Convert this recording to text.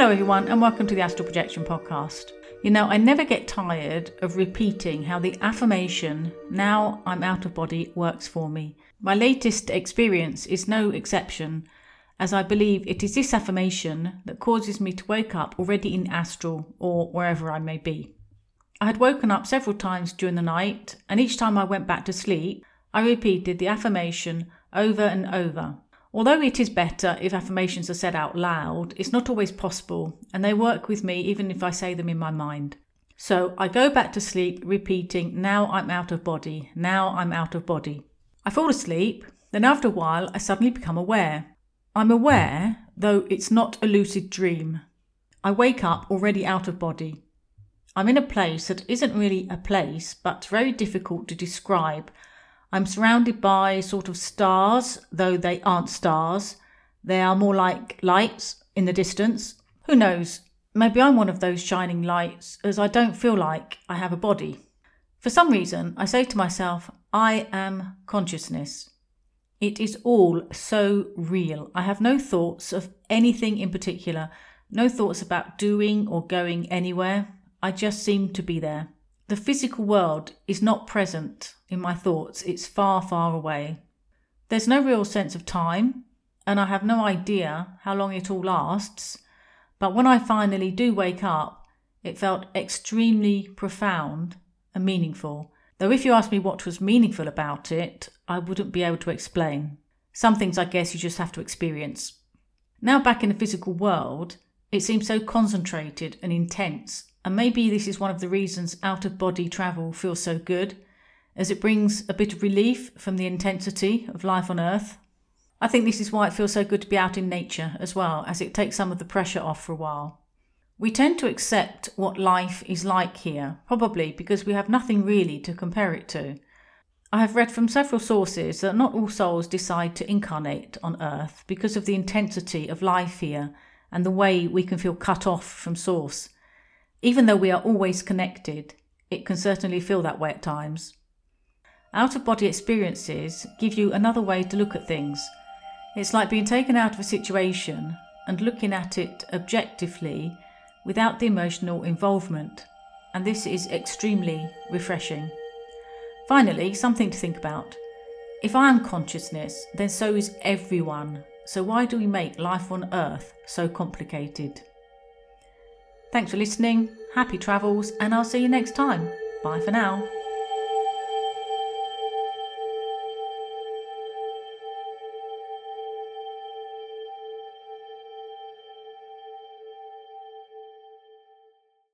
Hello, everyone, and welcome to the Astral Projection Podcast. You know, I never get tired of repeating how the affirmation, now I'm out of body, works for me. My latest experience is no exception, as I believe it is this affirmation that causes me to wake up already in astral or wherever I may be. I had woken up several times during the night, and each time I went back to sleep, I repeated the affirmation over and over. Although it is better if affirmations are said out loud, it's not always possible, and they work with me even if I say them in my mind. So I go back to sleep repeating, Now I'm out of body, now I'm out of body. I fall asleep, then after a while I suddenly become aware. I'm aware, though it's not a lucid dream. I wake up already out of body. I'm in a place that isn't really a place, but very difficult to describe. I'm surrounded by sort of stars, though they aren't stars. They are more like lights in the distance. Who knows? Maybe I'm one of those shining lights, as I don't feel like I have a body. For some reason, I say to myself, I am consciousness. It is all so real. I have no thoughts of anything in particular, no thoughts about doing or going anywhere. I just seem to be there. The physical world is not present in my thoughts, it's far, far away. There's no real sense of time, and I have no idea how long it all lasts. But when I finally do wake up, it felt extremely profound and meaningful. Though, if you ask me what was meaningful about it, I wouldn't be able to explain. Some things I guess you just have to experience. Now, back in the physical world, it seems so concentrated and intense and maybe this is one of the reasons out of body travel feels so good, as it brings a bit of relief from the intensity of life on Earth. I think this is why it feels so good to be out in nature as well, as it takes some of the pressure off for a while. We tend to accept what life is like here, probably because we have nothing really to compare it to. I have read from several sources that not all souls decide to incarnate on Earth because of the intensity of life here and the way we can feel cut off from Source even though we are always connected, it can certainly feel that way at times. Out of body experiences give you another way to look at things. It's like being taken out of a situation and looking at it objectively without the emotional involvement, and this is extremely refreshing. Finally, something to think about. If I am consciousness, then so is everyone. So why do we make life on earth so complicated? Thanks for listening, happy travels, and I'll see you next time. Bye for now.